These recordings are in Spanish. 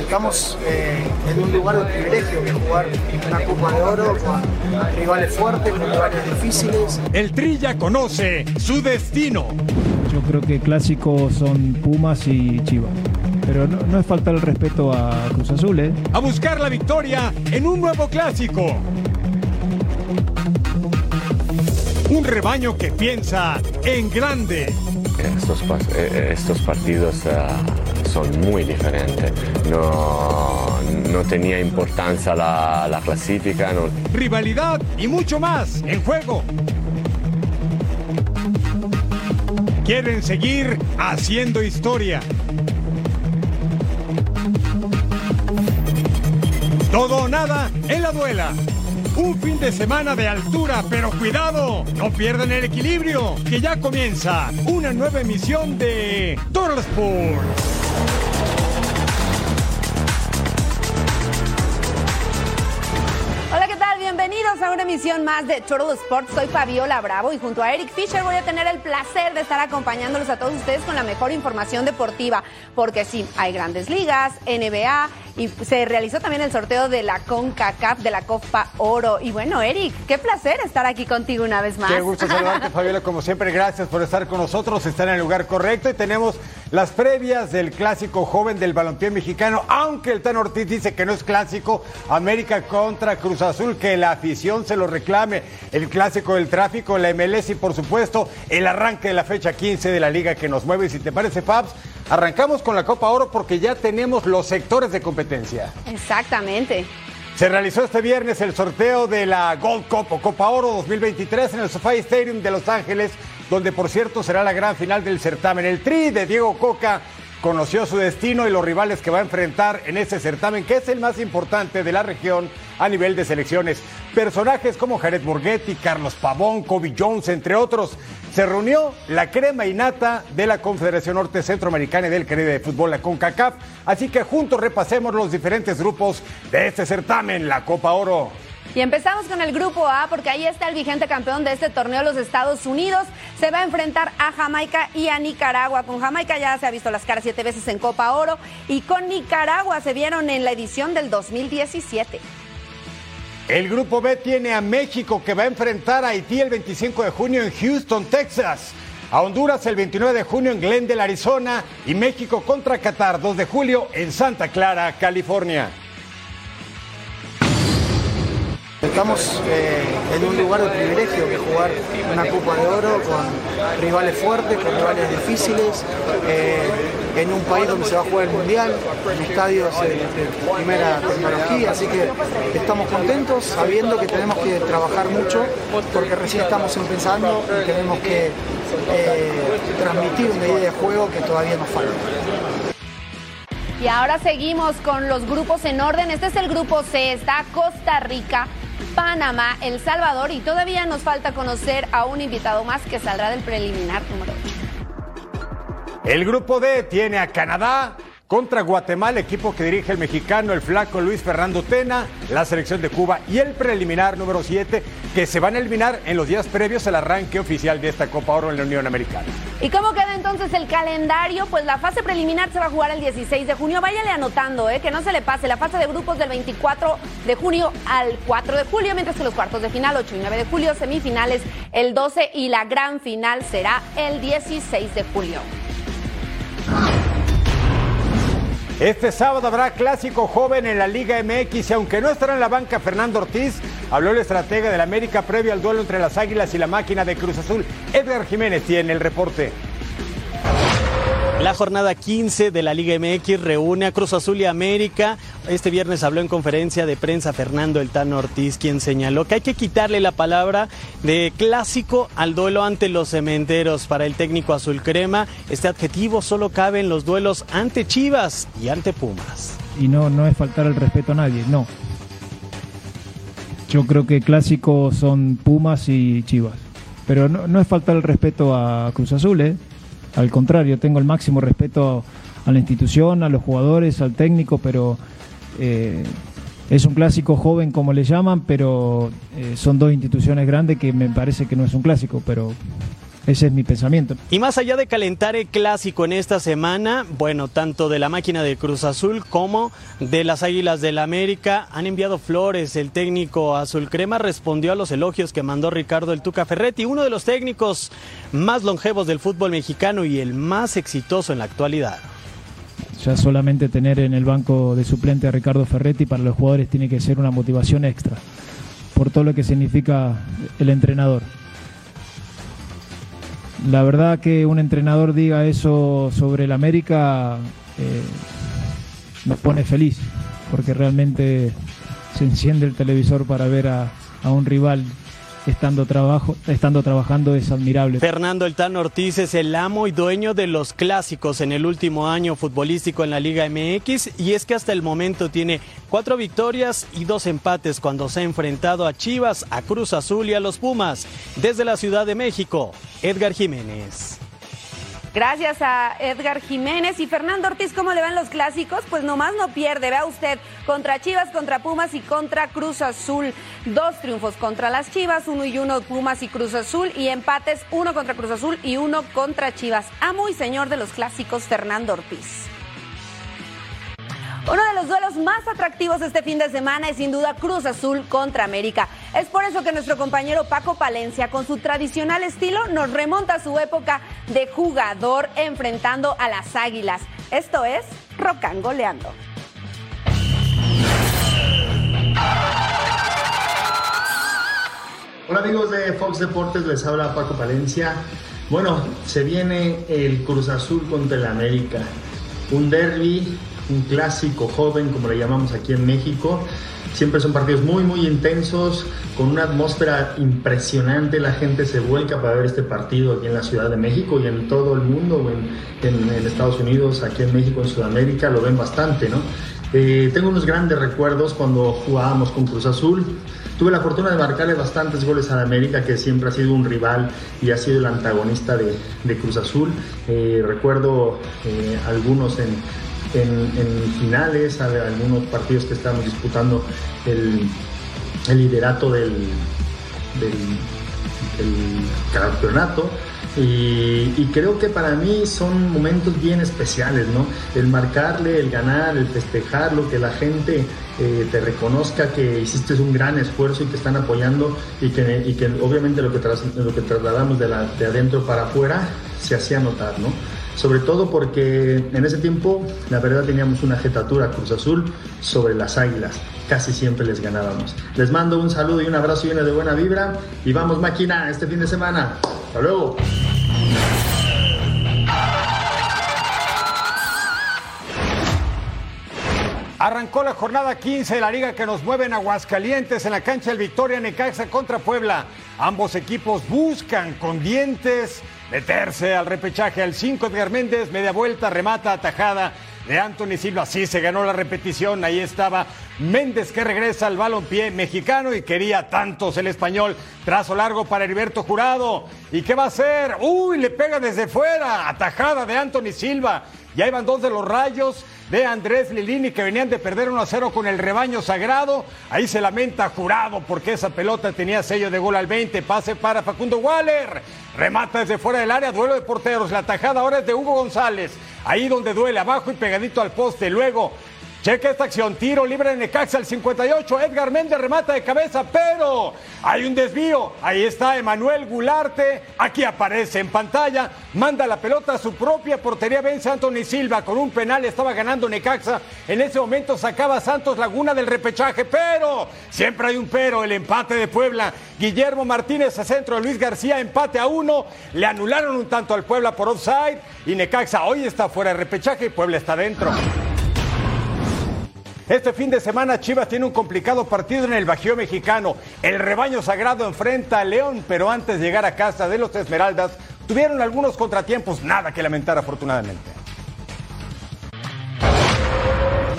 Estamos eh, en un lugar de privilegio que jugar una Copa de Oro con rivales fuertes, con rivales difíciles. El Trilla conoce su destino. Yo creo que clásicos son Pumas y Chivas. Pero no, no es faltar el respeto a Cruz Azul, ¿eh? A buscar la victoria en un nuevo clásico. Un rebaño que piensa en grande. Estos, pas- eh, estos partidos ah, son muy diferentes. No, no tenía importancia la, la clasifica. rivalidad y mucho más en juego. Quieren seguir haciendo historia. Todo o nada en la duela. Un fin de semana de altura, pero cuidado, no pierdan el equilibrio, que ya comienza una nueva emisión de Total Sports. Emisión más de Total Sports. Soy Fabiola Bravo y junto a Eric Fisher voy a tener el placer de estar acompañándolos a todos ustedes con la mejor información deportiva. Porque sí, hay grandes ligas, NBA y se realizó también el sorteo de la CONCACAF de la Copa Oro. Y bueno, Eric, qué placer estar aquí contigo una vez más. Qué gusto saludarte, Fabiola. Como siempre, gracias por estar con nosotros. Están en el lugar correcto y tenemos las previas del clásico joven del balompié mexicano. Aunque el Tan Ortiz dice que no es clásico, América contra Cruz Azul, que la afición se lo reclame. El clásico del tráfico, la MLS y, por supuesto, el arranque de la fecha 15 de la liga que nos mueve. Y si te parece, Fabs, arrancamos con la Copa Oro porque ya tenemos los sectores de competencia. Exactamente. Se realizó este viernes el sorteo de la Gold Cup o Copa Oro 2023 en el SoFi Stadium de Los Ángeles, donde por cierto será la gran final del certamen. El Tri de Diego Coca conoció su destino y los rivales que va a enfrentar en ese certamen, que es el más importante de la región a nivel de selecciones. Personajes como Jared Borghetti, Carlos Pavón, Kobe Jones, entre otros. Se reunió la crema innata de la Confederación Norte Centroamericana y del Caribe de Fútbol, la CONCACAF. Así que juntos repasemos los diferentes grupos de este certamen, la Copa Oro. Y empezamos con el grupo A porque ahí está el vigente campeón de este torneo, los Estados Unidos. Se va a enfrentar a Jamaica y a Nicaragua. Con Jamaica ya se ha visto las caras siete veces en Copa Oro y con Nicaragua se vieron en la edición del 2017. El grupo B tiene a México que va a enfrentar a Haití el 25 de junio en Houston, Texas. A Honduras el 29 de junio en Glendale, Arizona. Y México contra Qatar 2 de julio en Santa Clara, California. Estamos eh, en un lugar de privilegio que jugar una Copa de Oro con rivales fuertes, con rivales difíciles, eh, en un país donde se va a jugar el Mundial, en estadios de primera tecnología, así que estamos contentos sabiendo que tenemos que trabajar mucho porque recién estamos empezando y tenemos que eh, transmitir una idea de juego que todavía nos falta. Y ahora seguimos con los grupos en orden. Este es el grupo C. Está Costa Rica, Panamá, El Salvador y todavía nos falta conocer a un invitado más que saldrá del preliminar número 8. El grupo D tiene a Canadá contra Guatemala, equipo que dirige el mexicano, el flaco Luis Fernando Tena, la selección de Cuba y el preliminar número 7 que se van a eliminar en los días previos al arranque oficial de esta Copa Oro en la Unión Americana. ¿Y cómo queda entonces el calendario? Pues la fase preliminar se va a jugar el 16 de junio. Váyale anotando, ¿eh? que no se le pase. La fase de grupos del 24 de junio al 4 de julio, mientras que los cuartos de final, 8 y 9 de julio, semifinales el 12 y la gran final será el 16 de julio. Este sábado habrá clásico joven en la Liga MX y aunque no estará en la banca Fernando Ortiz, habló el estratega del América previo al duelo entre las Águilas y la máquina de Cruz Azul. Edgar Jiménez tiene el reporte. La jornada 15 de la Liga MX reúne a Cruz Azul y América. Este viernes habló en conferencia de prensa Fernando El Tano Ortiz, quien señaló que hay que quitarle la palabra de clásico al duelo ante los cementeros. Para el técnico azul crema, este adjetivo solo cabe en los duelos ante Chivas y ante Pumas. Y no, no es faltar el respeto a nadie, no. Yo creo que clásicos son Pumas y Chivas. Pero no, no es faltar el respeto a Cruz Azul, ¿eh? Al contrario, tengo el máximo respeto a la institución, a los jugadores, al técnico, pero eh, es un clásico joven como le llaman, pero eh, son dos instituciones grandes que me parece que no es un clásico, pero ese es mi pensamiento. Y más allá de calentar el clásico en esta semana, bueno, tanto de la máquina de Cruz Azul como de las Águilas del la América han enviado flores. El técnico azul crema respondió a los elogios que mandó Ricardo el Tuca Ferretti, uno de los técnicos más longevos del fútbol mexicano y el más exitoso en la actualidad. Ya solamente tener en el banco de suplente a Ricardo Ferretti para los jugadores tiene que ser una motivación extra por todo lo que significa el entrenador la verdad que un entrenador diga eso sobre el América eh, nos pone feliz, porque realmente se enciende el televisor para ver a, a un rival estando, trabajo, estando trabajando es admirable. Fernando El Tano Ortiz es el amo y dueño de los clásicos en el último año futbolístico en la Liga MX y es que hasta el momento tiene cuatro victorias y dos empates cuando se ha enfrentado a Chivas, a Cruz Azul y a los Pumas. Desde la Ciudad de México, Edgar Jiménez. Gracias a Edgar Jiménez y Fernando Ortiz, ¿cómo le van los clásicos? Pues nomás no pierde, vea usted, contra Chivas, contra Pumas y contra Cruz Azul. Dos triunfos contra las Chivas, uno y uno Pumas y Cruz Azul y empates, uno contra Cruz Azul y uno contra Chivas. Amo y señor de los clásicos, Fernando Ortiz. Uno de los duelos más atractivos este fin de semana es sin duda Cruz Azul contra América. Es por eso que nuestro compañero Paco Palencia, con su tradicional estilo, nos remonta a su época de jugador enfrentando a las Águilas. Esto es Rocangoleando. Hola amigos de Fox Deportes, les habla Paco Palencia. Bueno, se viene el Cruz Azul contra el América. Un derby un clásico joven, como le llamamos aquí en México. Siempre son partidos muy, muy intensos, con una atmósfera impresionante. La gente se vuelca para ver este partido aquí en la Ciudad de México y en todo el mundo, en, Estados Unidos, aquí en México, en Sudamérica, lo ven bastante, ¿no? Eh, tengo unos grandes recuerdos cuando jugábamos con Cruz Azul. Tuve la fortuna de marcarle bastantes goles a América, que siempre ha sido un rival y ha sido el antagonista de, de Cruz Azul. Eh, recuerdo eh, algunos en, en, finales, algunos partidos que estamos disputando el, liderato del, campeonato. Y, creo que para mí son momentos bien especiales, ¿no? El marcarle, el ganar, el festejarlo, que la gente eh, te reconozca que hiciste un gran esfuerzo y te están apoyando y que, y que obviamente lo que, lo que trasladamos de, la, de adentro para afuera se hacía notar, ¿no? Sobre todo porque en ese tiempo la verdad teníamos una jetatura Cruz Azul sobre las Águilas, casi siempre les ganábamos. Les mando un saludo y un abrazo lleno de buena vibra y vamos máquina este fin de semana. Hasta luego. Arrancó la jornada 15 de la liga que nos mueve en Aguascalientes en la cancha del Victoria Necaxa contra Puebla. Ambos equipos buscan con dientes meterse al repechaje al 5 Edgar Méndez, media vuelta, remata, atajada de Anthony Silva. Sí, se ganó la repetición. Ahí estaba Méndez que regresa al balompié mexicano y quería tantos el español. Trazo largo para Heriberto Jurado. ¿Y qué va a hacer? Uy, le pega desde fuera. Atajada de Anthony Silva. Ya iban dos de los rayos de Andrés Lilini que venían de perder 1 a 0 con el rebaño sagrado. Ahí se lamenta jurado porque esa pelota tenía sello de gol al 20. Pase para Facundo Waller. Remata desde fuera del área, duelo de porteros. La tajada ahora es de Hugo González. Ahí donde duele, abajo y pegadito al poste. Luego Cheque esta acción, tiro libre de Necaxa al 58, Edgar Méndez remata de cabeza, pero hay un desvío. Ahí está Emanuel Gularte, aquí aparece en pantalla, manda la pelota a su propia portería, vence Anthony Silva con un penal, estaba ganando Necaxa. En ese momento sacaba Santos Laguna del repechaje, pero siempre hay un pero, el empate de Puebla. Guillermo Martínez a centro. De Luis García, empate a uno, le anularon un tanto al Puebla por offside. Y Necaxa hoy está fuera de repechaje y Puebla está dentro. Este fin de semana Chivas tiene un complicado partido en el Bajío Mexicano. El rebaño sagrado enfrenta a León, pero antes de llegar a casa de los Esmeraldas tuvieron algunos contratiempos, nada que lamentar afortunadamente.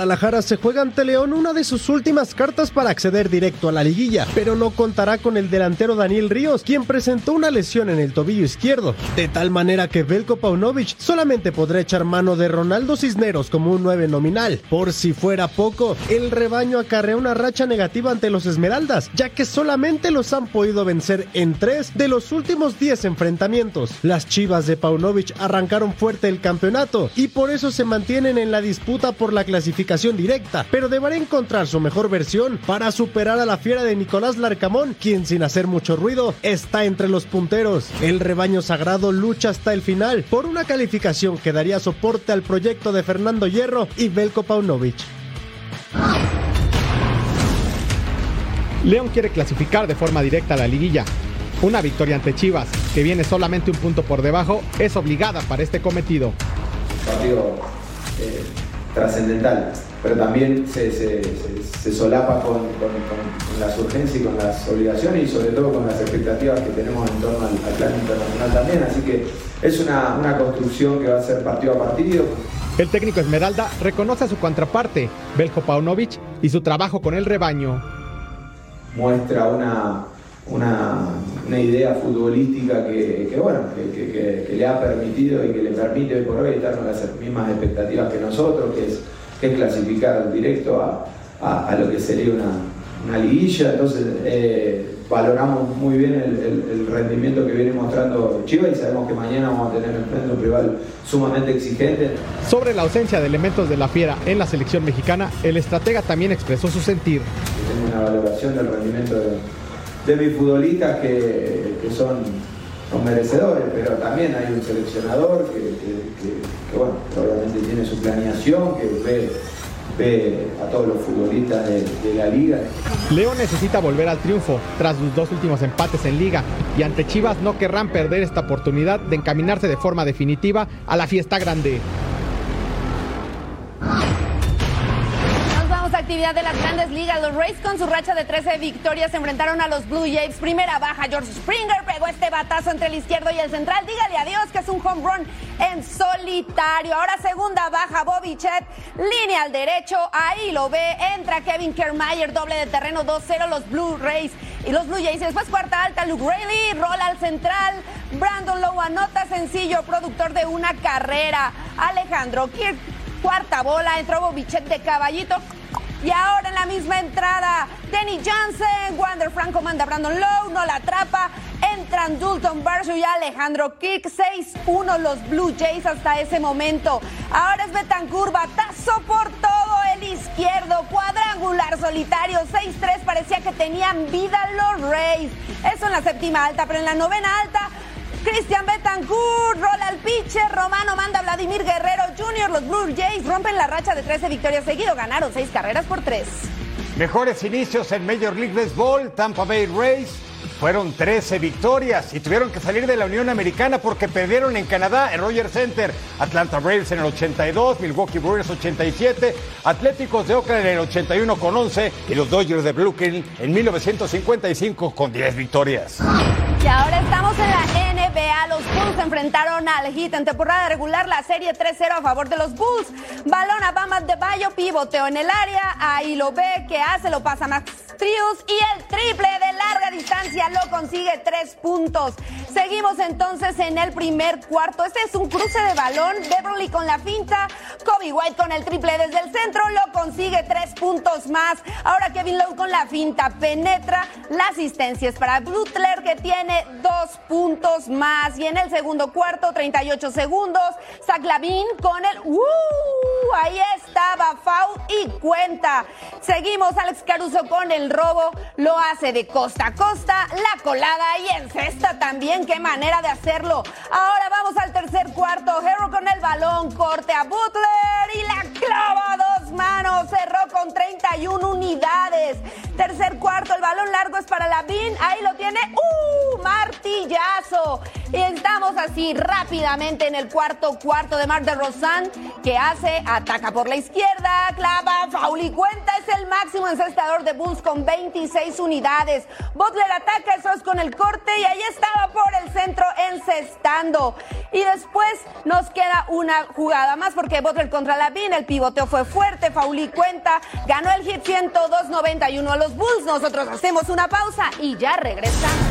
Guadalajara se juega ante León una de sus últimas cartas para acceder directo a la liguilla, pero no contará con el delantero Daniel Ríos, quien presentó una lesión en el tobillo izquierdo, de tal manera que Belko Paunovic solamente podrá echar mano de Ronaldo Cisneros como un 9 nominal. Por si fuera poco, el rebaño acarrea una racha negativa ante los Esmeraldas, ya que solamente los han podido vencer en tres de los últimos 10 enfrentamientos. Las chivas de Paunovic arrancaron fuerte el campeonato y por eso se mantienen en la disputa por la clasificación directa, pero deberá encontrar su mejor versión para superar a la fiera de Nicolás Larcamón, quien sin hacer mucho ruido está entre los punteros. El rebaño sagrado lucha hasta el final por una calificación que daría soporte al proyecto de Fernando Hierro y Belko Paunovic. León quiere clasificar de forma directa a la liguilla. Una victoria ante Chivas, que viene solamente un punto por debajo, es obligada para este cometido. Partido eh, trascendental, pero también se, se, se, se solapa con, con, con, las urgencias y con las obligaciones y sobre todo con las expectativas que tenemos en torno al, al plan internacional también. Así que es una, una construcción que va a ser partido a partido. El técnico Esmeralda reconoce a su contraparte, Belko Paunovic, y su trabajo con el rebaño. Muestra una, una, una idea futbolística que, que bueno, que, que, que, le ha permitido y que le permite hoy por hoy estar con las mismas expectativas que nosotros, que es, que es clasificar directo a, a, a, lo que sería una, una liguilla. Entonces, eh, valoramos muy bien el, el, el, rendimiento que viene mostrando Chivas y sabemos que mañana vamos a tener enfrente un rival sumamente exigente. Sobre la ausencia de elementos de la fiera en la selección mexicana, el estratega también expresó su sentir. Tengo una valoración del rendimiento de, de mis futbolistas que, que son, son, merecedores, pero también hay un seleccionador que, que, bueno, obviamente tiene su planeación, que ve ve a todos los futbolistas de, de, la liga. León necesita volver al triunfo tras sus dos últimos empates en liga y ante Chivas no querrán perder esta oportunidad de encaminarse de forma definitiva a la fiesta grande. Actividad de las grandes ligas. Los Rays con su racha de 13 victorias se enfrentaron a los Blue Jays. Primera baja, George Springer pegó este batazo entre el izquierdo y el central. Dígale adiós que es un home run en solitario. Ahora segunda baja, Bobby Chet, línea al derecho, ahí lo ve. Entra Kevin Kiermaier, doble de terreno, 2-0 los Blue Rays y los Blue Jays. Después cuarta alta, Luke Rayleigh, rola al central. Brandon Lowe anota sencillo, productor de una carrera. Alejandro Kirk, cuarta bola, entró Bobichet de caballito. Y ahora en la misma entrada, Denny Johnson, Wander Franco manda a Brandon Lowe, no la atrapa. Entran Dalton Varsho y Alejandro Kirk, 6-1 los Blue Jays hasta ese momento. Ahora es Betancourt, batazo por todo el izquierdo, cuadrangular solitario, 6-3, parecía que tenían vida los Rays. Eso en la séptima alta, pero en la novena alta Cristian Betancourt, rola al pitcher, Romano manda a Vladimir Guerrero Jr., los Blue Jays rompen la racha de 13 victorias seguido, ganaron 6 carreras por 3. Mejores inicios en Major League Baseball, Tampa Bay Rays fueron 13 victorias y tuvieron que salir de la Unión Americana porque perdieron en Canadá, en Rogers Center, Atlanta Braves en el 82, Milwaukee Brewers 87, Atléticos de Oakland en el 81 con 11 y los Dodgers de Brooklyn en 1955 con 10 victorias. Y ahora estamos en la NBA. Los Bulls enfrentaron al Heat en temporada regular, la serie 3-0 a favor de los Bulls. Balón a Bama de Bayo, pivoteo en el área. Ahí lo ve, que hace, lo pasa Max Trius y el triple de larga distancia lo consigue tres puntos. Seguimos entonces en el primer cuarto. Este es un cruce de balón. Beverly con la finta. Kobe White con el triple desde el centro. Lo consigue tres puntos más. Ahora Kevin Lowe con la finta. Penetra. La asistencia es para Butler que tiene dos puntos más. Y en el segundo cuarto, 38 segundos. Zach Lavin con el. ¡Uh! ahí estaba, Fau y cuenta. Seguimos, Alex Caruso con el robo, lo hace de costa a costa, la colada y en cesta también, qué manera de hacerlo. Ahora vamos al tercer cuarto, Hero con el balón, corte a Butler y la clava a dos manos, cerró con 31 unidades. Tercer cuarto, el balón largo es para Lavín, ahí lo tiene, ¡uh! Martillazo. Y estamos así rápidamente en el cuarto cuarto de Mar de Rosan, que hace, ataca por la izquierda, clava, faul y cuenta, es el máximo encestador de Bulls con 26 unidades. Butler ataca, eso es con el corte y ahí estaba por el centro encestando. Y después nos queda una jugada más porque Butler contra Lavin, el pivoteo fue fuerte, faul y cuenta, ganó el hit 102-91 a los Bulls. Nosotros hacemos una pausa y ya regresamos.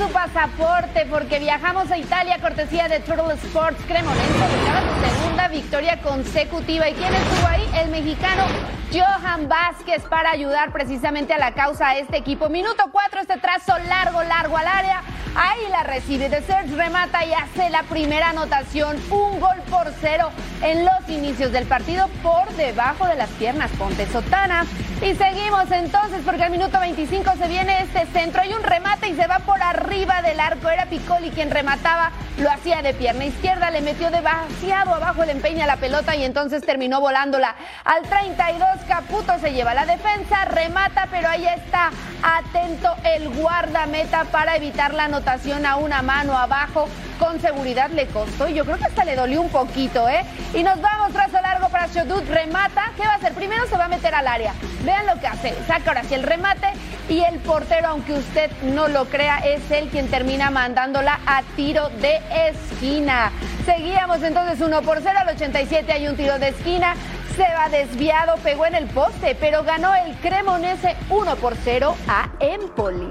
Su pasaporte porque viajamos a Italia cortesía de Turtle Sports Cremonense buscaba su segunda victoria consecutiva. ¿Y quién estuvo ahí? El mexicano Johan Vázquez para ayudar precisamente a la causa a este equipo. Minuto 4, este trazo largo, largo al área. Ahí la recibe de Serge, remata y hace la primera anotación. Un gol por cero en los inicios del partido por debajo de las piernas. Ponte Sotana. Y seguimos entonces porque al minuto 25 se viene este centro. Hay un remate y se va por arriba del arco. Era Piccoli quien remataba. Lo hacía de pierna izquierda. Le metió demasiado abajo el empeña la pelota y entonces terminó volándola. Al 32 Caputo se lleva la defensa. Remata, pero ahí está atento el guardameta para evitar la anotación a una mano abajo. Con seguridad le costó y yo creo que hasta le dolió un poquito, ¿eh? Y nos vamos trazo largo para Shodut. Remata. ¿Qué va a hacer? Primero se va a meter al área. Vean lo que hace. Saca ahora sí el remate y el portero, aunque usted no lo crea, es él quien termina mandándola a tiro de esquina. Seguíamos entonces 1 por 0 al 87 hay un tiro de esquina. Se va desviado, pegó en el poste, pero ganó el Cremonese 1 por 0 a Empoli.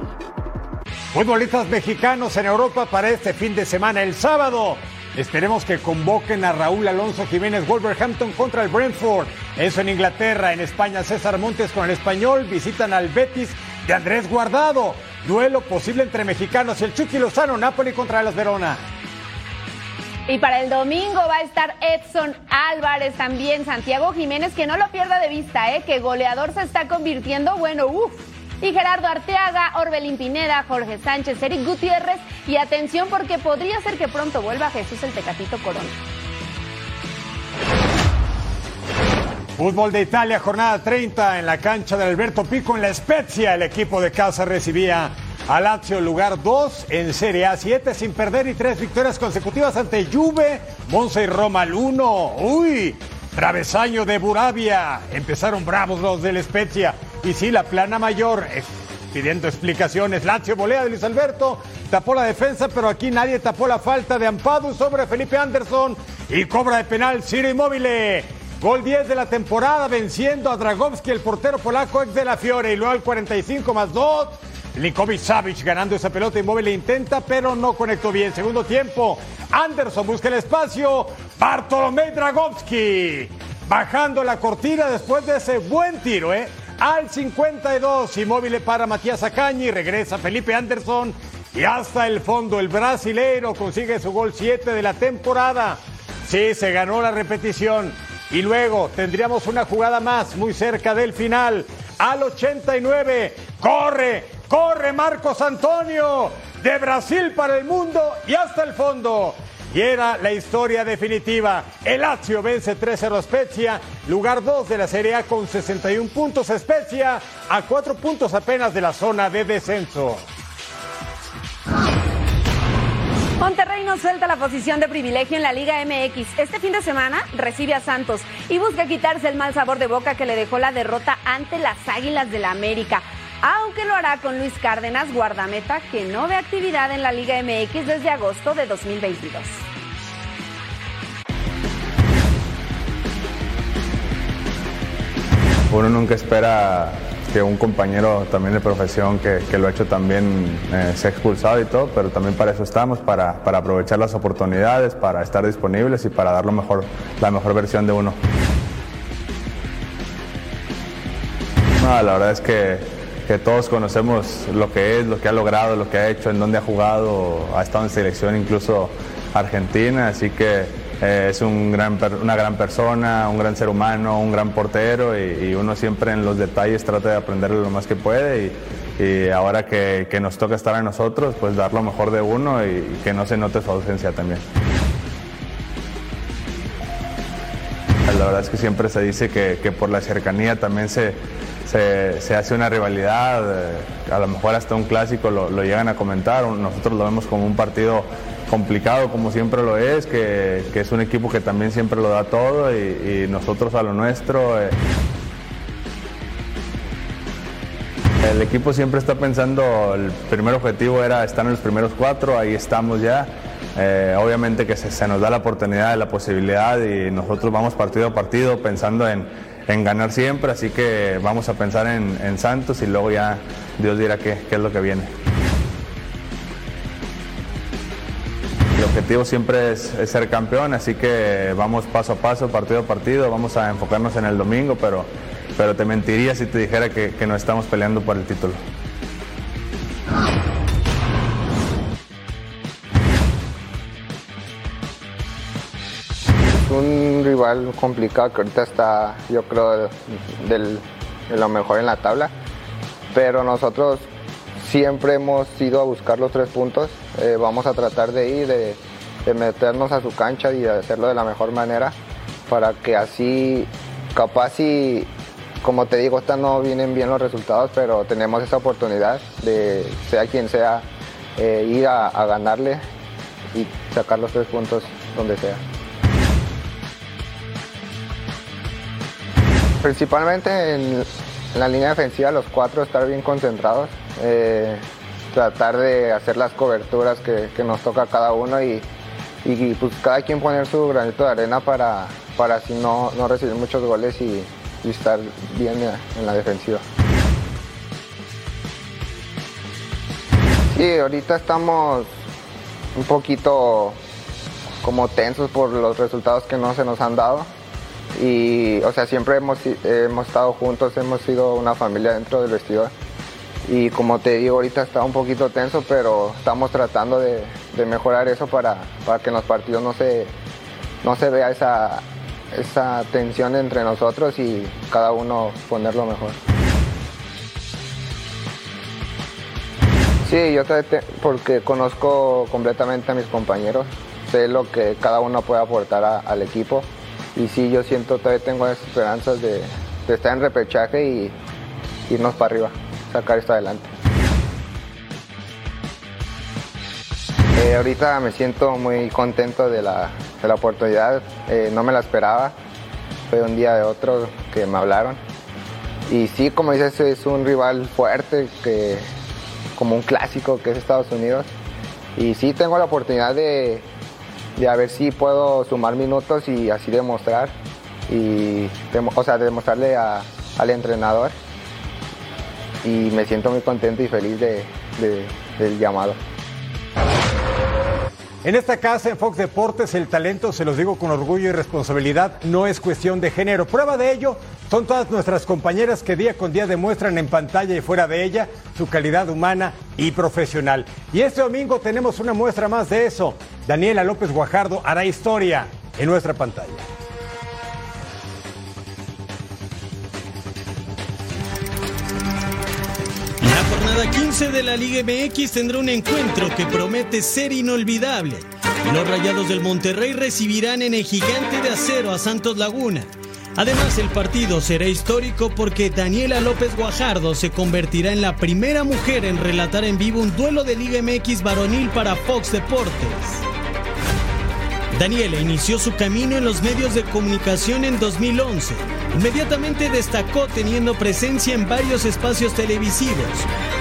Futbolistas mexicanos en Europa para este fin de semana, el sábado. Esperemos que convoquen a Raúl Alonso Jiménez Wolverhampton contra el Brentford. Eso en Inglaterra. En España, César Montes con el español visitan al Betis de Andrés Guardado. Duelo posible entre mexicanos y el Chucky Lozano, Napoli contra las Verona. Y para el domingo va a estar Edson Álvarez también, Santiago Jiménez, que no lo pierda de vista, ¿eh? que goleador se está convirtiendo, bueno, uff. Y Gerardo Arteaga, Orbelín Pineda, Jorge Sánchez, Eric Gutiérrez. Y atención porque podría ser que pronto vuelva Jesús el Tecatito Corona. Fútbol de Italia, jornada 30 en la cancha de Alberto Pico en la Spezia. El equipo de casa recibía a Lazio, lugar 2 en Serie A, 7 sin perder y 3 victorias consecutivas ante Juve, Monza y Roma al 1. Uy, travesaño de Buravia. Empezaron bravos los del Spezia. Y sí, la plana mayor eh, pidiendo explicaciones. Lazio volea de Luis Alberto, tapó la defensa, pero aquí nadie tapó la falta de Ampadu sobre Felipe Anderson y cobra de penal Ciro Immobile. Gol 10 de la temporada venciendo a Dragowski, el portero polaco ex de la Fiore. Y luego al 45 más 2, Likovic Savic ganando esa pelota. Inmóvil intenta, pero no conectó bien. Segundo tiempo, Anderson busca el espacio. Bartolomé Dragowski bajando la cortina después de ese buen tiro, ¿eh? Al 52, Inmóvil para Matías Acañi, regresa Felipe Anderson y hasta el fondo el brasileiro consigue su gol 7 de la temporada. Sí, se ganó la repetición. Y luego tendríamos una jugada más muy cerca del final. Al 89, corre, corre Marcos Antonio de Brasil para el mundo y hasta el fondo. Y era la historia definitiva. El Lazio vence 3-0 a Spezia, lugar 2 de la Serie A con 61 puntos. Spezia a 4 puntos apenas de la zona de descenso. Monterrey no suelta la posición de privilegio en la Liga MX. Este fin de semana recibe a Santos y busca quitarse el mal sabor de boca que le dejó la derrota ante las Águilas del la América. Aunque lo hará con Luis Cárdenas, guardameta que no ve actividad en la Liga MX desde agosto de 2022. Uno nunca espera que un compañero también de profesión que, que lo ha hecho también eh, sea expulsado y todo, pero también para eso estamos, para, para aprovechar las oportunidades, para estar disponibles y para dar lo mejor, la mejor versión de uno. No, la verdad es que, que todos conocemos lo que es, lo que ha logrado, lo que ha hecho, en dónde ha jugado, ha estado en selección incluso argentina, así que eh, es un gran, una gran persona, un gran ser humano, un gran portero y, uno siempre en los detalles trata de aprenderle lo más que puede y, ahora que, nos toca estar a nosotros, pues dar lo mejor de uno y, y que no se note su ausencia también. La verdad es que siempre se dice que, que por la cercanía también se, se, se hace una rivalidad, eh, a lo mejor hasta un clásico lo, lo llegan a comentar, nosotros lo vemos como un partido complicado como siempre lo es, que, es un equipo que también siempre lo da todo y, nosotros a lo nuestro. eh. El equipo siempre está pensando, el primer objetivo era estar en los primeros cuatro, ahí estamos ya. Eh, obviamente que se, nos da la oportunidad, la posibilidad y nosotros vamos partido a partido pensando en, ganar siempre, así que vamos a pensar en, en Santos y luego ya Dios dirá qué, qué es lo que viene. Objetivo siempre es, ser campeón, así que vamos paso a paso, partido a partido, vamos a enfocarnos en el domingo, pero, pero te mentiría si te dijera que, no estamos peleando por el título. Un rival complicado que ahorita está, yo creo, de lo mejor en la tabla. Pero nosotros siempre hemos ido a buscar los tres puntos. Eh, vamos a tratar de ir, de, de meternos a su cancha y de hacerlo de la mejor manera para que así, capaz y, como te digo, esta no vienen bien los resultados, pero tenemos esa oportunidad de, sea quien sea, eh, ir a, ganarle y sacar los tres puntos donde sea. Principalmente en, la línea defensiva, los cuatro estar bien concentrados, eh, tratar de hacer las coberturas que, nos toca cada uno y, y, pues cada quien poner su granito de arena para, para así no, no recibir muchos goles y, y estar bien en la defensiva. Sí, ahorita estamos un poquito como tensos por los resultados que no se nos han dado y o sea siempre hemos, hemos estado juntos, hemos sido una familia dentro del vestidor y como te digo ahorita está un poquito tenso pero estamos tratando de, de mejorar eso para, para, que en los partidos no se, no se vea esa, esa tensión entre nosotros y cada uno ponerlo mejor. Sí, yo porque conozco completamente a mis compañeros, sé lo que cada uno puede aportar al equipo y sí, yo siento, todavía tengo esperanzas de, de estar en repechaje y irnos para arriba, sacar esto adelante. Eh, ahorita me siento muy contento de la, de la oportunidad, eh, no me la esperaba, fue un día de otro que me hablaron. Y sí, como dices, es un rival fuerte, que, como un clásico que es Estados Unidos. Y sí, tengo la oportunidad de, de a ver si puedo sumar minutos y así demostrar, y, o sea, demostrarle a, al entrenador. Y me siento muy contento y feliz de, del llamado. En esta casa, en Fox Deportes, el talento, se los digo con orgullo y responsabilidad, no es cuestión de género. Prueba de ello son todas nuestras compañeras que día con día demuestran en pantalla y fuera de ella su calidad humana y profesional. Y este domingo tenemos una muestra más de eso. Daniela López Guajardo hará historia en nuestra pantalla. 15 de la Liga MX tendrá un encuentro que promete ser inolvidable. Los Rayados del Monterrey recibirán en el Gigante de Acero a Santos Laguna. Además, el partido será histórico porque Daniela López Guajardo se convertirá en la primera mujer en relatar en vivo un duelo de Liga MX varonil para Fox Deportes. Daniela inició su camino en los medios de comunicación en 2011. Inmediatamente destacó teniendo presencia en varios espacios televisivos.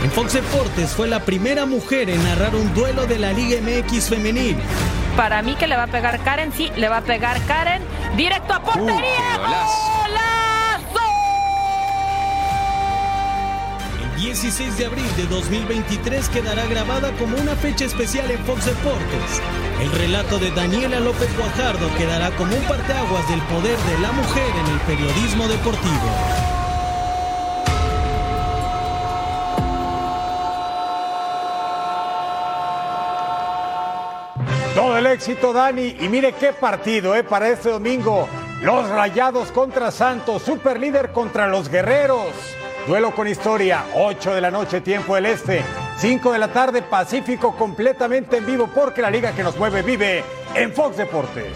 En Fox Deportes fue la primera mujer en narrar un duelo de la Liga MX femenil. Para mí que le va a pegar Karen, sí, le va a pegar Karen. Directo a portería. ¡Golazo! 16 de abril de 2023 quedará grabada como una fecha especial en Fox Deportes. El relato de Daniela López Guajardo quedará como un parteaguas del poder de la mujer en el periodismo deportivo. Todo el éxito, Dani. Y mire qué partido, ¿eh? Para este domingo. Los Rayados contra Santos, super líder contra los Guerreros. Duelo con historia, 8 de la noche, tiempo del Este. 5 de la tarde, Pacífico completamente en vivo porque la liga que nos mueve vive en Fox Deportes.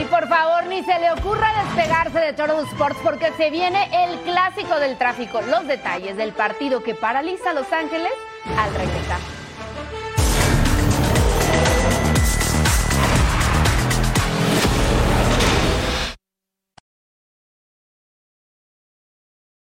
Y por favor, ni se le ocurra despegarse de Toro Sports porque se viene el clásico del tráfico. Los detalles del partido que paraliza a Los Ángeles al regresar.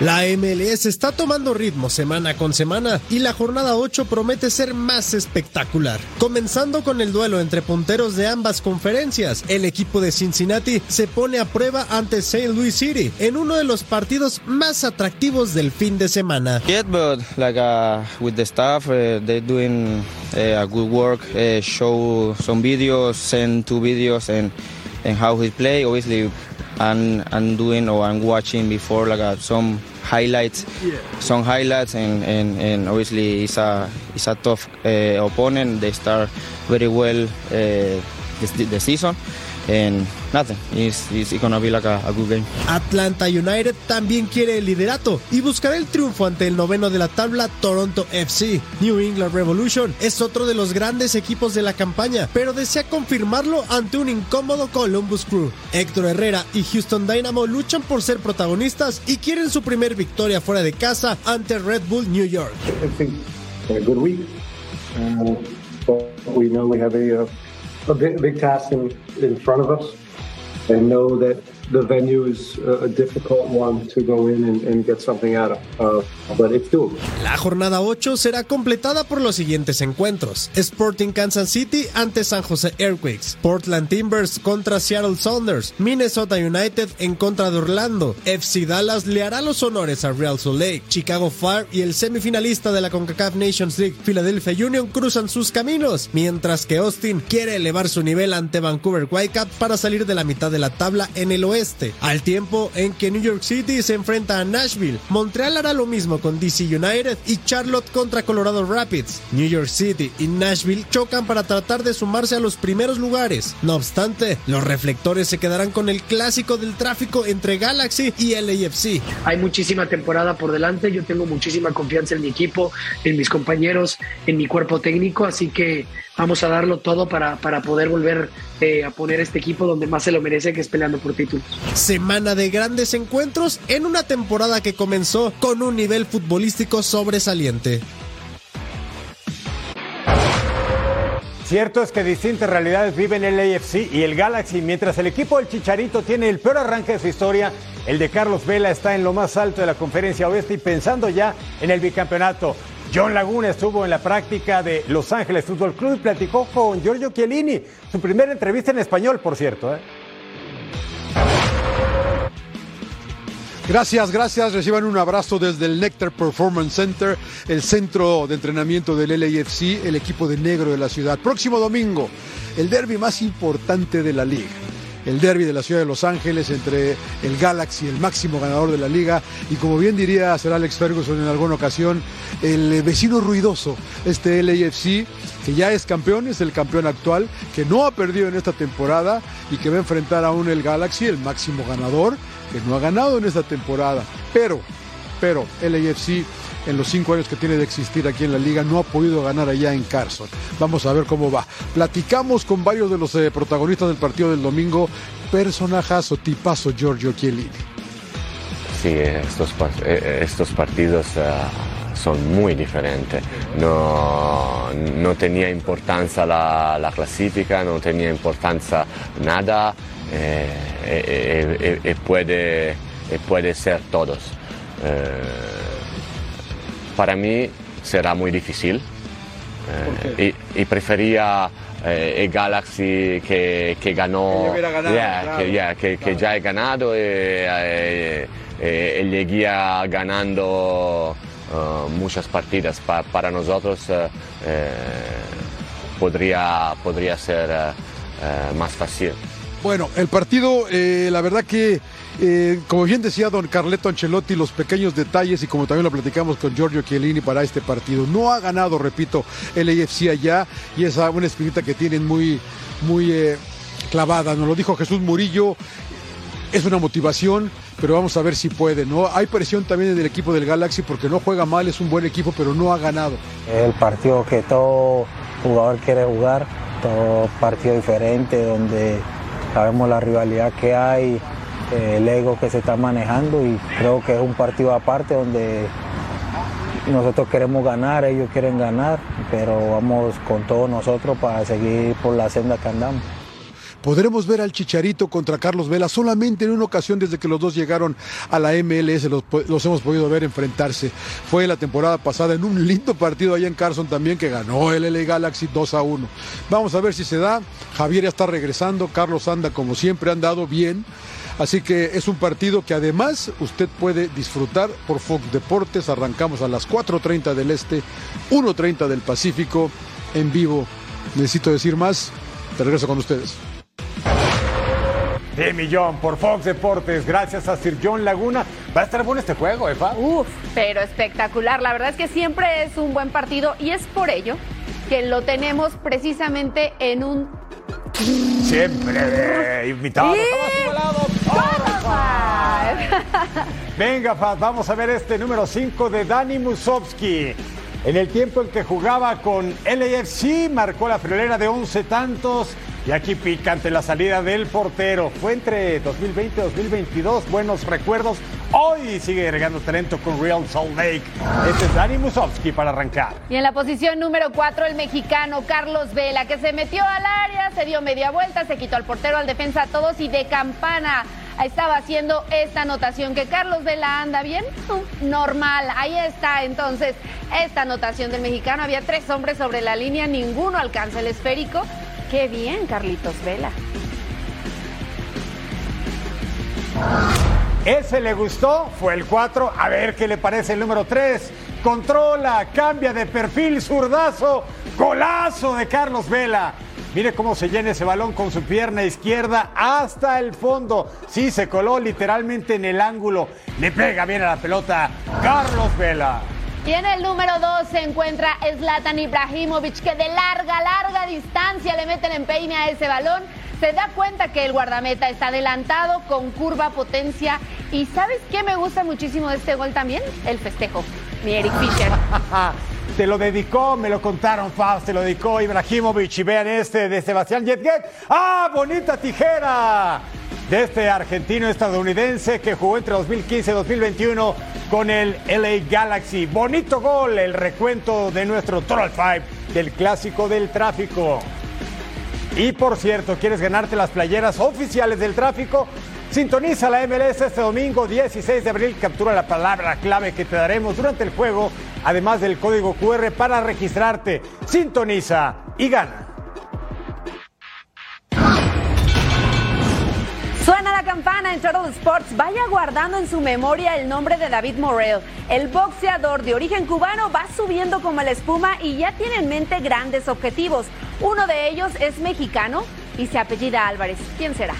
La MLS está tomando ritmo semana con semana y la jornada 8 promete ser más espectacular. Comenzando con el duelo entre punteros de ambas conferencias, el equipo de Cincinnati se pone a prueba ante St. Louis City en uno de los partidos más atractivos del fin de semana. Show some videos, send two videos, and how he. Obviously, I'm I'm doing or I'm watching before like uh, some highlights, some highlights, and, and, and obviously it's a it's a tough uh, opponent. They start very well uh, this, the season, and nothing. It's, it's gonna be like a, a good game. Atlanta United también quiere el liderato y buscará el triunfo ante el noveno de la tabla Toronto FC. New England Revolution es otro de los grandes equipos de la campaña, pero desea confirmarlo ante un incómodo Columbus Crew. Héctor Herrera y Houston Dynamo luchan por ser protagonistas y quieren su primer victoria fuera de casa ante Red Bull New York. I think a good week. But we know we have a, uh, a big, big task in, in front of us and know that the venue is a, difficult one to go in and, get something out of. Uh, but it's doable. La jornada 8 será completada por los siguientes encuentros: Sporting Kansas City ante San Jose Earthquakes, Portland Timbers contra Seattle Sounders, Minnesota United en contra de Orlando, FC Dallas le hará los honores a Real Salt Lake, Chicago Fire y el semifinalista de la CONCACAF Nations League, Philadelphia Union, cruzan sus caminos, mientras que Austin quiere elevar su nivel ante Vancouver Whitecaps para salir de la mitad de la tabla en el oeste al tiempo en que New York City se enfrenta a Nashville, Montreal hará lo mismo con DC United y Charlotte contra Colorado Rapids. New York City y Nashville chocan para tratar de sumarse a los primeros lugares. No obstante, los reflectores se quedarán con el clásico del tráfico entre Galaxy y LAFC. Hay muchísima temporada por delante, yo tengo muchísima confianza en mi equipo, en mis compañeros, en mi cuerpo técnico, así que vamos a darlo todo para, para poder volver eh, a poner este equipo donde más se lo merece, que es peleando por títulos. Semana de grandes encuentros en una temporada que comenzó con un nivel futbolístico sobresaliente. Cierto es que distintas realidades viven el AFC y el Galaxy, mientras el equipo del Chicharito tiene el peor arranque de su historia, el de Carlos Vela está en lo más alto de la conferencia oeste y pensando ya en el bicampeonato. John Laguna estuvo en la práctica de Los Ángeles Fútbol Club y platicó con Giorgio Chiellini, su primera entrevista en español, por cierto. ¿eh? Gracias, gracias. Reciban un abrazo desde el Nectar Performance Center, el centro de entrenamiento del LAFC, el equipo de negro de la ciudad. Próximo domingo, el derby más importante de la liga. El derby de la ciudad de Los Ángeles entre el Galaxy, el máximo ganador de la liga, y como bien diría Sir Alex Ferguson en alguna ocasión, el vecino ruidoso, este LAFC, que ya es campeón, es el campeón actual, que no ha perdido en esta temporada y que va a enfrentar aún el Galaxy, el máximo ganador, que no ha ganado en esta temporada. Pero, pero, LAFC en los cinco años que tiene de existir aquí en la liga no ha podido ganar allá en Carson. Vamos a ver cómo va. Platicamos con varios de los eh, protagonistas del partido del domingo, personajazo, tipazo Giorgio Chiellini. Sí, estos, eh, estos partidos son muy diferentes. No, no tenía importancia la, la, clasifica, no tenía importancia nada eh, eh, eh, puede, puede ser todos. Para mí será muy difícil. Y, y, prefería el Galaxy que, que ganó, ganado, yeah, claro, que, yeah, que, que, ya he ganado y, el Leguía ganando uh, muchas partidas. Pa, para nosotros podría, podría ser uh, más fácil. Bueno, el partido, eh, la verdad que, eh, como bien decía don Carleto Ancelotti, los pequeños detalles y como también lo platicamos con Giorgio Chiellini para este partido. No ha ganado, repito, el AFC allá y es una espinita que tienen muy, muy eh, clavada. Nos lo dijo Jesús Murillo, es una motivación, pero vamos a ver si puede, ¿no? Hay presión también en el equipo del Galaxy porque no juega mal, es un buen equipo, pero no ha ganado. El partido que todo jugador quiere jugar, todo partido diferente donde sabemos la rivalidad que hay, el ego que se está manejando y creo que es un partido aparte donde nosotros queremos ganar, ellos quieren ganar, pero vamos con todos nosotros para seguir por la senda que andamos. Podremos ver al Chicharito contra Carlos Vela solamente en una ocasión desde que los dos llegaron a la MLS, los, hemos podido ver enfrentarse. Fue la temporada pasada en un lindo partido allá en Carson también que ganó el LA Galaxy 2 a 1. Vamos a ver si se da. Javier ya está regresando, Carlos anda como siempre, han dado bien. Así que es un partido que además usted puede disfrutar por Fox Deportes. Arrancamos a las 4.30 del Este, 1.30 del Pacífico, en vivo. Necesito decir más. Te regreso con ustedes. De millón por Fox Deportes, gracias a Sir John Laguna. Va a estar bueno este juego, Efa. Uf, pero espectacular. La verdad es que siempre es un buen partido y es por ello que lo tenemos precisamente en un. Siempre invitado. Venga, Faz, vamos a ver este número 5 de Dani Musovsky. En el tiempo en que jugaba con LAFC, marcó la friolera de 11 tantos. Y aquí pica ante la salida del portero. Fue entre 2020 y 2022. Buenos recuerdos. Hoy sigue agregando talento con Real Salt Lake. Este es Dani Musovsky para arrancar. Y en la posición número 4, el mexicano Carlos Vela, que se metió al área, se dio media vuelta, se quitó al portero, al defensa a todos y de campana estaba haciendo esta anotación. Que Carlos Vela anda bien, normal. Ahí está entonces esta anotación del mexicano. Había tres hombres sobre la línea, ninguno alcanza el esférico. Qué bien, Carlitos Vela. Ese le gustó, fue el 4. A ver qué le parece el número 3. Controla, cambia de perfil, zurdazo, golazo de Carlos Vela. Mire cómo se llena ese balón con su pierna izquierda hasta el fondo. Sí, se coló literalmente en el ángulo. Le pega bien a la pelota Carlos Vela. Y en el número 2 se encuentra Zlatan Ibrahimovic, que de larga, larga distancia le meten en peine a ese balón. Se da cuenta que el guardameta está adelantado con curva, potencia. ¿Y sabes qué me gusta muchísimo de este gol también? El festejo. Mi Eric Fischer. Te lo dedicó, me lo contaron, Faust, te lo dedicó Ibrahimovic. Y vean este de Sebastián Jetget. ¡Ah, bonita tijera! De este argentino estadounidense que jugó entre 2015 y 2021 con el LA Galaxy. Bonito gol, el recuento de nuestro Total Five del clásico del tráfico. Y por cierto, ¿quieres ganarte las playeras oficiales del tráfico? Sintoniza la MLS este domingo 16 de abril. Captura la palabra clave que te daremos durante el juego, además del código QR para registrarte. Sintoniza y gana. En Sports, vaya guardando en su memoria el nombre de David Morel. El boxeador de origen cubano va subiendo como la espuma y ya tiene en mente grandes objetivos. Uno de ellos es mexicano y se apellida Álvarez. ¿Quién será?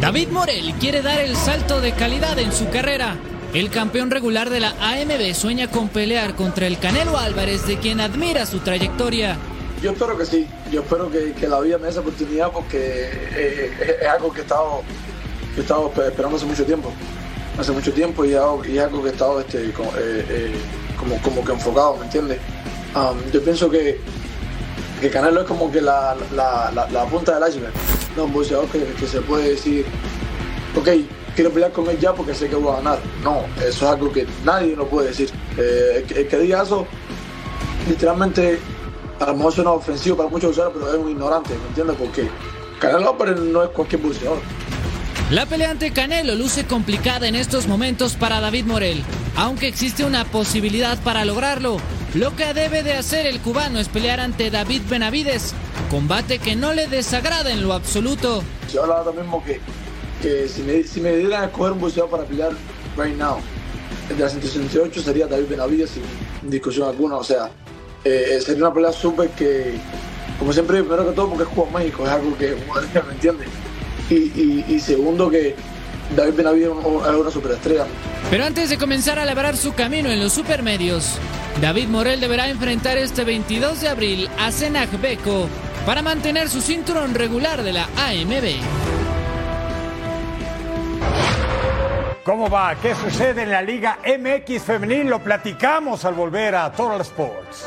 David Morel quiere dar el salto de calidad en su carrera. El campeón regular de la AMB sueña con pelear contra el Canelo Álvarez, de quien admira su trayectoria. Yo espero que sí, yo espero que, la vida me dé esa oportunidad porque eh, es, algo que he estado, que estado esperando hace mucho tiempo, hace mucho tiempo y, es algo, que he estado este, eh, eh, como, como, que enfocado, ¿me entiendes? Um, yo pienso que, que Canelo es como que la, punta del iceberg, ¿no? un boxeador que, que se puede decir, ok, quiero pelear con él ya porque sé que voy a ganar. No, eso es algo que nadie lo puede decir. el, que, diga eso, literalmente a lo mejor suena ofensivo para muchos usuarios, pero es un ignorante, ¿me entiendes? Porque Canelo Álvarez no es cualquier boxeador. La pelea ante Canelo luce complicada en estos momentos para David Morel, aunque existe una posibilidad para lograrlo. Lo que debe de hacer el cubano es pelear ante David Benavides, combate que no le desagrada en lo absoluto. Yo hablaba lo mismo que, que si, me, si me dieran a escoger un boxeador para pelear right now, el de la 168 sería David Benavides sin discusión alguna, o sea, eh, sería una pelea súper que, como siempre, primero que todo porque es Cuba México, es algo que, ¿me entiendes? Y, segundo que David Benavides es una superestrella. Pero antes de comenzar a labrar su camino en los supermedios, David Morel deberá enfrentar este 22 de abril a Senag Beko para mantener su cinturón regular de la AMB. ¿Cómo va? ¿Qué sucede en la Liga MX Femenil? Lo platicamos al volver a Total Sports.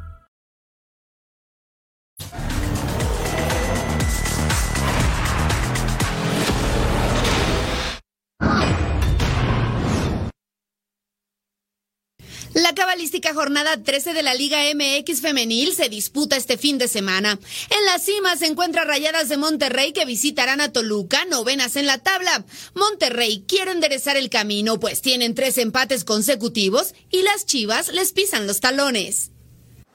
La cabalística jornada 13 de la Liga MX femenil se disputa este fin de semana. En la cima se encuentra Rayadas de Monterrey que visitarán a Toluca, novenas en la tabla. Monterrey quiere enderezar el camino, pues tienen tres empates consecutivos y las Chivas les pisan los talones.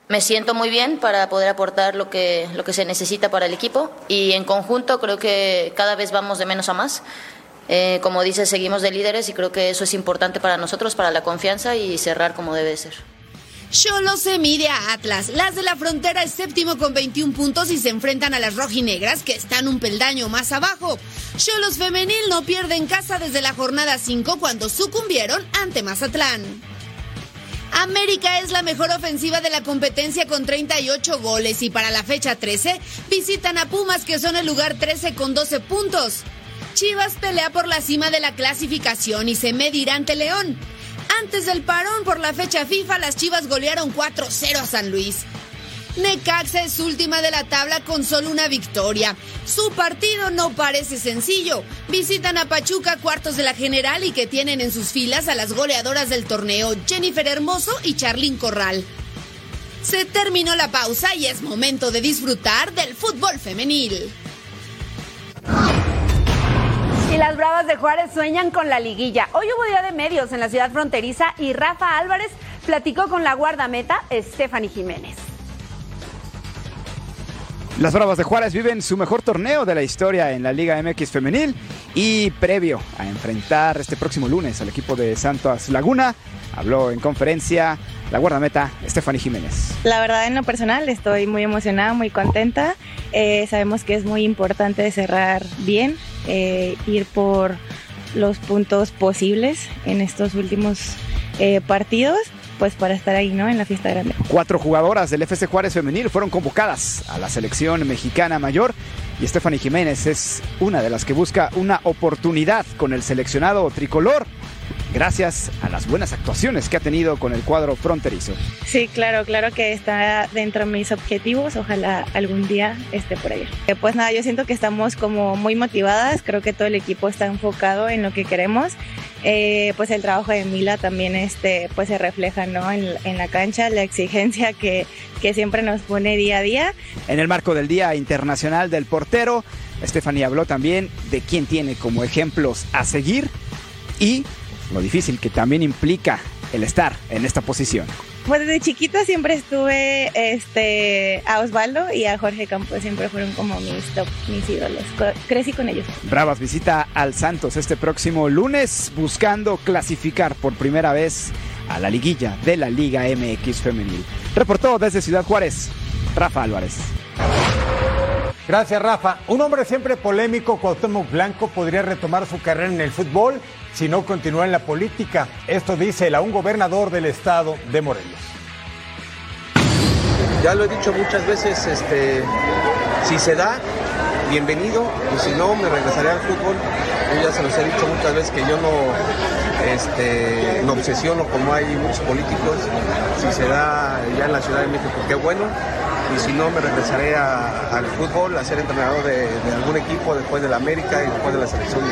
Me siento muy bien para poder aportar lo que, lo que se necesita para el equipo y en conjunto creo que cada vez vamos de menos a más. Eh, como dice, seguimos de líderes y creo que eso es importante para nosotros, para la confianza y cerrar como debe ser. Cholo se mide a Atlas. Las de la frontera es séptimo con 21 puntos y se enfrentan a las rojinegras que están un peldaño más abajo. Cholos femenil no pierde en casa desde la jornada 5 cuando sucumbieron ante Mazatlán. América es la mejor ofensiva de la competencia con 38 goles y para la fecha 13 visitan a Pumas que son el lugar 13 con 12 puntos. Chivas pelea por la cima de la clasificación y se medirá ante León. Antes del parón por la fecha FIFA, las Chivas golearon 4-0 a San Luis. Necaxa es última de la tabla con solo una victoria. Su partido no parece sencillo. Visitan a Pachuca cuartos de la general y que tienen en sus filas a las goleadoras del torneo Jennifer Hermoso y Charlín Corral. Se terminó la pausa y es momento de disfrutar del fútbol femenil. Y las Bravas de Juárez sueñan con la liguilla. Hoy hubo día de medios en la ciudad fronteriza y Rafa Álvarez platicó con la guardameta Stephanie Jiménez. Las Bravas de Juárez viven su mejor torneo de la historia en la Liga MX femenil y previo a enfrentar este próximo lunes al equipo de Santos Laguna, habló en conferencia la guardameta Stephanie Jiménez. La verdad en lo personal estoy muy emocionada, muy contenta. Eh, sabemos que es muy importante cerrar bien eh, ir por los puntos posibles en estos últimos eh, partidos pues para estar ahí, ¿no? En la fiesta grande. Cuatro jugadoras del FC Juárez Femenil fueron convocadas a la selección mexicana mayor y Stephanie Jiménez es una de las que busca una oportunidad con el seleccionado tricolor gracias a las buenas actuaciones que ha tenido con el cuadro fronterizo. Sí, claro, claro que está dentro de mis objetivos. Ojalá algún día esté por ahí. Eh, Pues nada, yo siento que estamos como muy motivadas. Creo que todo el equipo está enfocado en lo que queremos. Eh, pues el trabajo de Mila también este, pues se refleja ¿no? en, en la cancha, la exigencia que, que siempre nos pone día a día. En el marco del Día Internacional del Portero, Stephanie habló también de quién tiene como ejemplos a seguir y lo difícil que también implica el estar en esta posición. Pues desde chiquita siempre estuve este, a Osvaldo y a Jorge Campos, siempre fueron como mis top, mis ídolos. Crecí con ellos. Bravas visita al Santos este próximo lunes buscando clasificar por primera vez a la liguilla de la Liga MX femenil. Reportó desde Ciudad Juárez, Rafa Álvarez. Gracias, Rafa. Un hombre siempre polémico, Cuauhtémoc Blanco, podría retomar su carrera en el fútbol si no continúa en la política. Esto dice el aún gobernador del estado de Morelos. Ya lo he dicho muchas veces, este, si se da, bienvenido, y si no, me regresaré al fútbol. Yo ya se los he dicho muchas veces que yo no este, me obsesiono como hay muchos políticos. Si se da ya en la Ciudad de México, qué bueno. Y si no, me regresaré al fútbol, a ser entrenador de, algún equipo después de la América y después de la selección.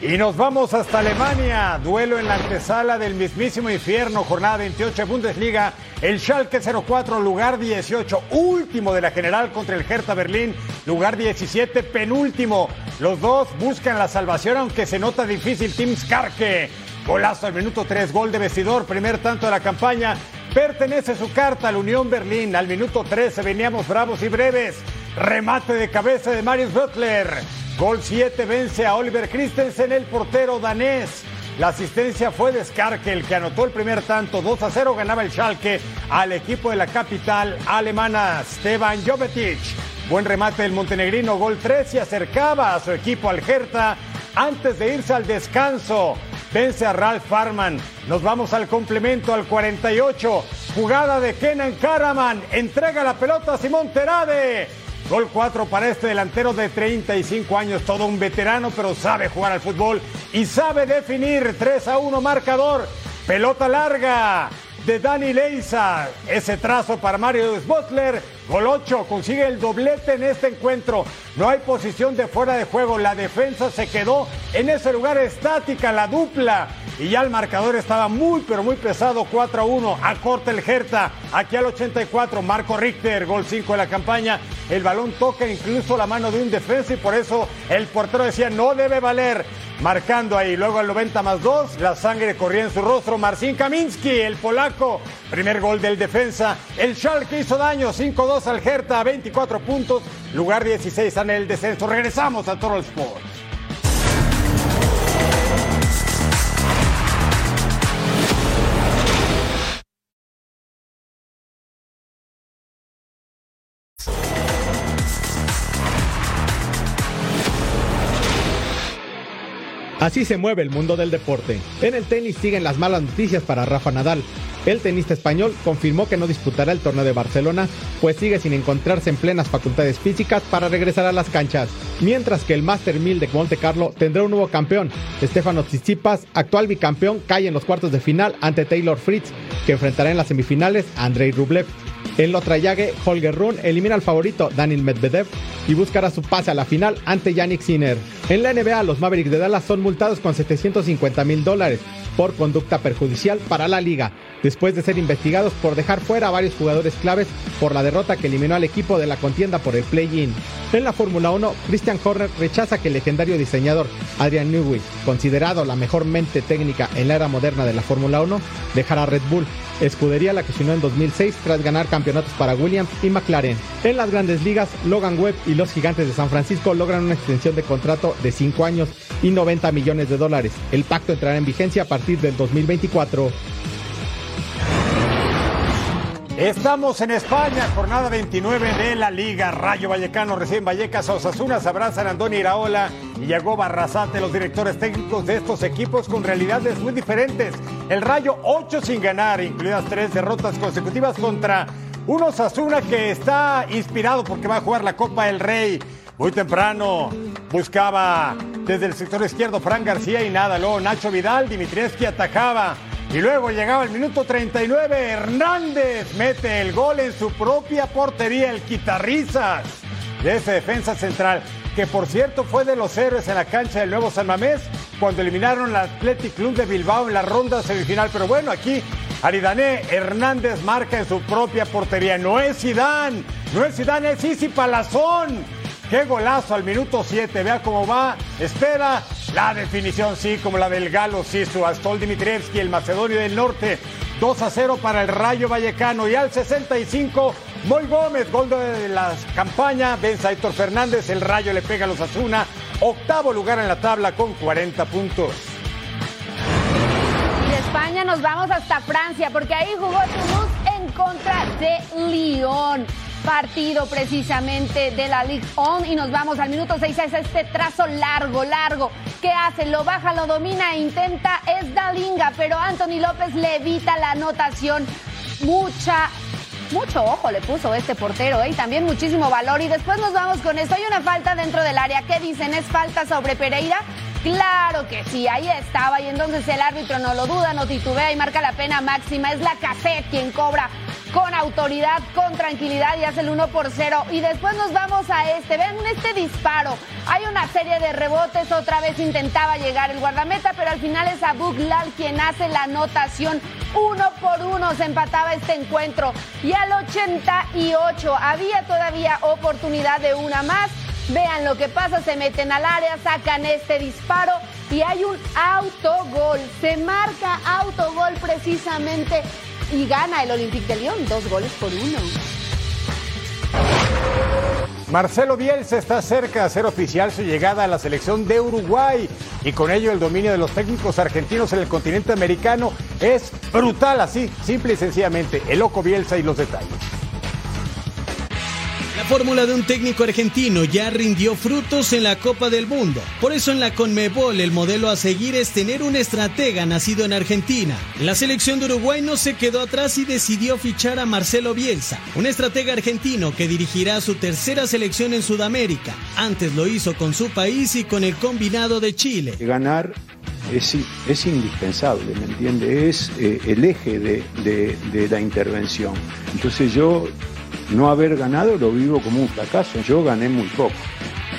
Y nos vamos hasta Alemania. Duelo en la antesala del mismísimo infierno, jornada 28 de Bundesliga. El Schalke 04, lugar 18, último de la general contra el Hertha Berlín, lugar 17, penúltimo. Los dos buscan la salvación, aunque se nota difícil. Tim Skarke, golazo al minuto 3, gol de vestidor, primer tanto de la campaña. Pertenece su carta al Unión Berlín. Al minuto 13 veníamos bravos y breves. Remate de cabeza de Marius Butler. Gol 7 vence a Oliver Christensen, el portero danés. La asistencia fue de Skarke, el que anotó el primer tanto. 2 a 0 ganaba el Schalke al equipo de la capital alemana, Stevan Jovetic. Buen remate del montenegrino, gol 3 y acercaba a su equipo al Hertha antes de irse al descanso. Vence a Ralph Farman. Nos vamos al complemento al 48. Jugada de Kenan Karaman. Entrega la pelota a Simón Terade. Gol 4 para este delantero de 35 años, todo un veterano, pero sabe jugar al fútbol y sabe definir 3 a 1 marcador. Pelota larga de Dani Leiza. Ese trazo para Mario Butler. Gol 8 consigue el doblete en este encuentro. No hay posición de fuera de juego. La defensa se quedó en ese lugar estática, la dupla. Y ya el marcador estaba muy, pero muy pesado. 4 a 1. Acorta el Hertha. Aquí al 84. Marco Richter. Gol 5 de la campaña. El balón toca incluso la mano de un defensa y por eso el portero decía no debe valer. Marcando ahí. Luego al 90 más 2. La sangre corría en su rostro. Marcin Kaminski, el polaco. Primer gol del defensa. El Schalke hizo daño. 5-2 al Hertha. 24 puntos. Lugar 16 en el descenso. Regresamos a Toro Sport. Así se mueve el mundo del deporte. En el tenis siguen las malas noticias para Rafa Nadal. El tenista español confirmó que no disputará el torneo de Barcelona, pues sigue sin encontrarse en plenas facultades físicas para regresar a las canchas. Mientras que el Master 1000 de Monte Carlo tendrá un nuevo campeón. Stefano Tsitsipas, actual bicampeón, cae en los cuartos de final ante Taylor Fritz, que enfrentará en las semifinales a Andrei Rublev. En la otra llague, Holger Rune elimina al favorito Daniel Medvedev y buscará su pase a la final ante Yannick Sinner. En la NBA, los Mavericks de Dallas son multados con 750 mil dólares por conducta perjudicial para la liga, después de ser investigados por dejar fuera a varios jugadores claves por la derrota que eliminó al equipo de la contienda por el play-in. En la Fórmula 1, Christian Horner rechaza que el legendario diseñador Adrian Newey, considerado la mejor mente técnica en la era moderna de la Fórmula 1, dejara Red Bull, escudería la que se en 2006 tras ganar campeonatos para Williams y McLaren. En las grandes ligas, Logan Webb y los gigantes de San Francisco logran una extensión de contrato de 5 años y 90 millones de dólares. El pacto entrará en vigencia a partir del 2024. Estamos en España, jornada 29 de la Liga. Rayo Vallecano recién Vallecas, Osasuna abrazan Andoni Iraola y llegó Barrasate, los directores técnicos de estos equipos con realidades muy diferentes. El Rayo 8 sin ganar, incluidas tres derrotas consecutivas contra un Osasuna que está inspirado porque va a jugar la Copa del Rey. Muy temprano buscaba Desde el sector izquierdo, Fran García y nada. Luego Nacho Vidal, Dimitrievski atajaba. Y luego llegaba el minuto 39, Hernández mete el gol en su propia portería, el quitarrizas de ese defensa central, que por cierto fue de los héroes en la cancha del nuevo San Mamés cuando eliminaron al Athletic Club de Bilbao en la ronda semifinal. Pero bueno, aquí Aridané Hernández marca en su propia portería. No es Zidane, no es Zidane, es Isi Palazón. Qué golazo al minuto 7, vea cómo va, espera la definición, sí, como la del Galo Sisu, Astol Dimitrievski, el macedonio del norte, 2 a 0 para el Rayo Vallecano y al 65, Moy Gómez, gol de la campaña, vence a Héctor Fernández, el Rayo le pega a los Azuna, octavo lugar en la tabla con 40 puntos. De España nos vamos hasta Francia, porque ahí jugó Toulouse en contra de Lyon. Partido precisamente de la Ligue 1 y nos vamos al minuto 6 es este trazo largo, largo. ¿Qué hace? Lo baja, lo domina e intenta. Es Dalinga, pero Anthony López le evita la anotación. Mucha mucho ojo le puso este portero ¿eh? y también muchísimo valor. Y después nos vamos con esto. Hay una falta dentro del área. ¿Qué dicen? ¿Es falta sobre Pereira? Claro que sí, ahí estaba. Y entonces el árbitro no lo duda, no titubea y marca la pena máxima. Es la cassette quien cobra con autoridad, con tranquilidad y hace el 1 por 0. Y después nos vamos a este. Ven este disparo. Hay una serie de rebotes. Otra vez intentaba llegar el guardameta, pero al final es Abu Lal quien hace la anotación. Uno por uno se empataba este encuentro. Y al 88 había todavía oportunidad de una más. Vean lo que pasa, se meten al área, sacan este disparo y hay un autogol. Se marca autogol precisamente y gana el Olympique de Lyon, dos goles por uno. Marcelo Bielsa está cerca de hacer oficial su llegada a la selección de Uruguay y con ello el dominio de los técnicos argentinos en el continente americano es brutal, así, simple y sencillamente. El loco Bielsa y los detalles. La fórmula de un técnico argentino ya rindió frutos en la Copa del Mundo. Por eso en la Conmebol el modelo a seguir es tener un estratega nacido en Argentina. La selección de Uruguay no se quedó atrás y decidió fichar a Marcelo Bielsa, un estratega argentino que dirigirá su tercera selección en Sudamérica. Antes lo hizo con su país y con el combinado de Chile. Ganar es, es indispensable, ¿me entiende? Es eh, el eje de la intervención. Entonces yo no haber ganado lo vivo como un fracaso. Yo gané muy poco.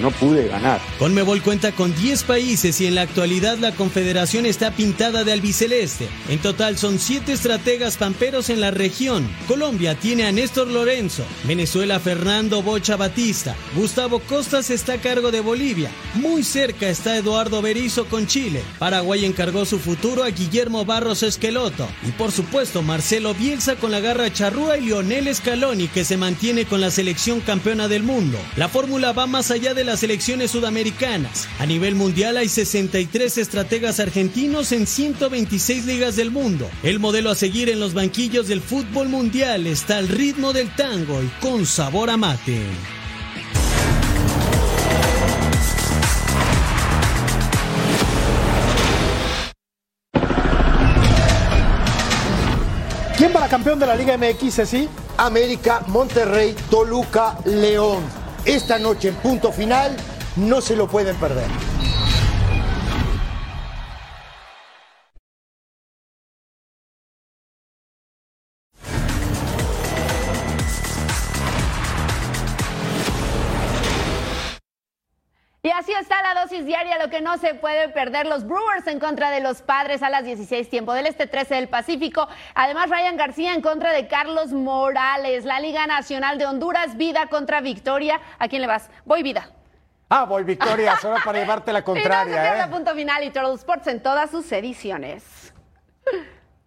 No pude ganar. Conmebol cuenta con 10 países y en la actualidad la confederación está pintada de albiceleste. En total son 7 estrategas pamperos en la región. Colombia tiene a Néstor Lorenzo, Venezuela Fernando Bocha Batista, Gustavo Costas está a cargo de Bolivia, muy cerca está Eduardo Berizo con Chile, Paraguay encargó su futuro a Guillermo Barros Esqueloto y por supuesto Marcelo Bielsa con la garra charrúa y Lionel Scaloni que se mantiene con la selección campeona del mundo. La fórmula va más allá de las selecciones sudamericanas. A nivel mundial hay 63 estrategas argentinos en 126 ligas del mundo. El modelo a seguir en los banquillos del fútbol mundial está al ritmo del tango y con sabor a mate. ¿Quién va a campeón de la Liga MX, así? América, Monterrey, Toluca, León. Esta noche en punto final, no se lo pueden perder. La dosis diaria, lo que no se puede perder. Los Brewers en contra de los Padres a las 16 tiempo del Este 13 del Pacífico. Además, Ryan García en contra de Carlos Morales. La Liga Nacional de Honduras, Vida contra Victoria. ¿A quién le vas? Voy Vida. Ah, voy Victoria, solo para llevarte la y no se contraria, ¿eh? punto final y Turtle Sports en todas sus ediciones.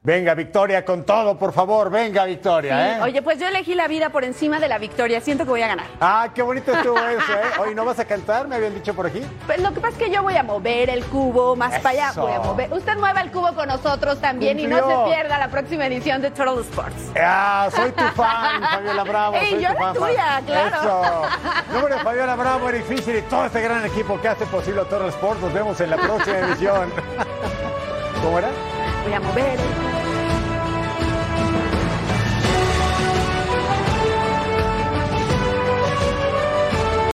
Venga, Victoria, con todo, por favor, venga, Victoria, ¿eh? Oye, pues yo elegí la vida por encima de la victoria. Siento que voy a ganar. Ah, qué bonito estuvo eso, ¿eh? Hoy no vas a cantar, me habían dicho por aquí. Pues lo que pasa es que yo voy a mover el cubo más para allá. Voy a mover. Usted mueva el cubo con nosotros también y no se pierda la próxima edición de Turtle Sports. Ah, soy tu fan, Fabiola Bravo. Ey, soy yo tu la fan, tuya, claro. Eso. Número de Fabiola Bravo, Fisher y todo este gran equipo que hace posible Toro Sports. Nos vemos en la próxima edición. ¿Cómo era? Voy a mover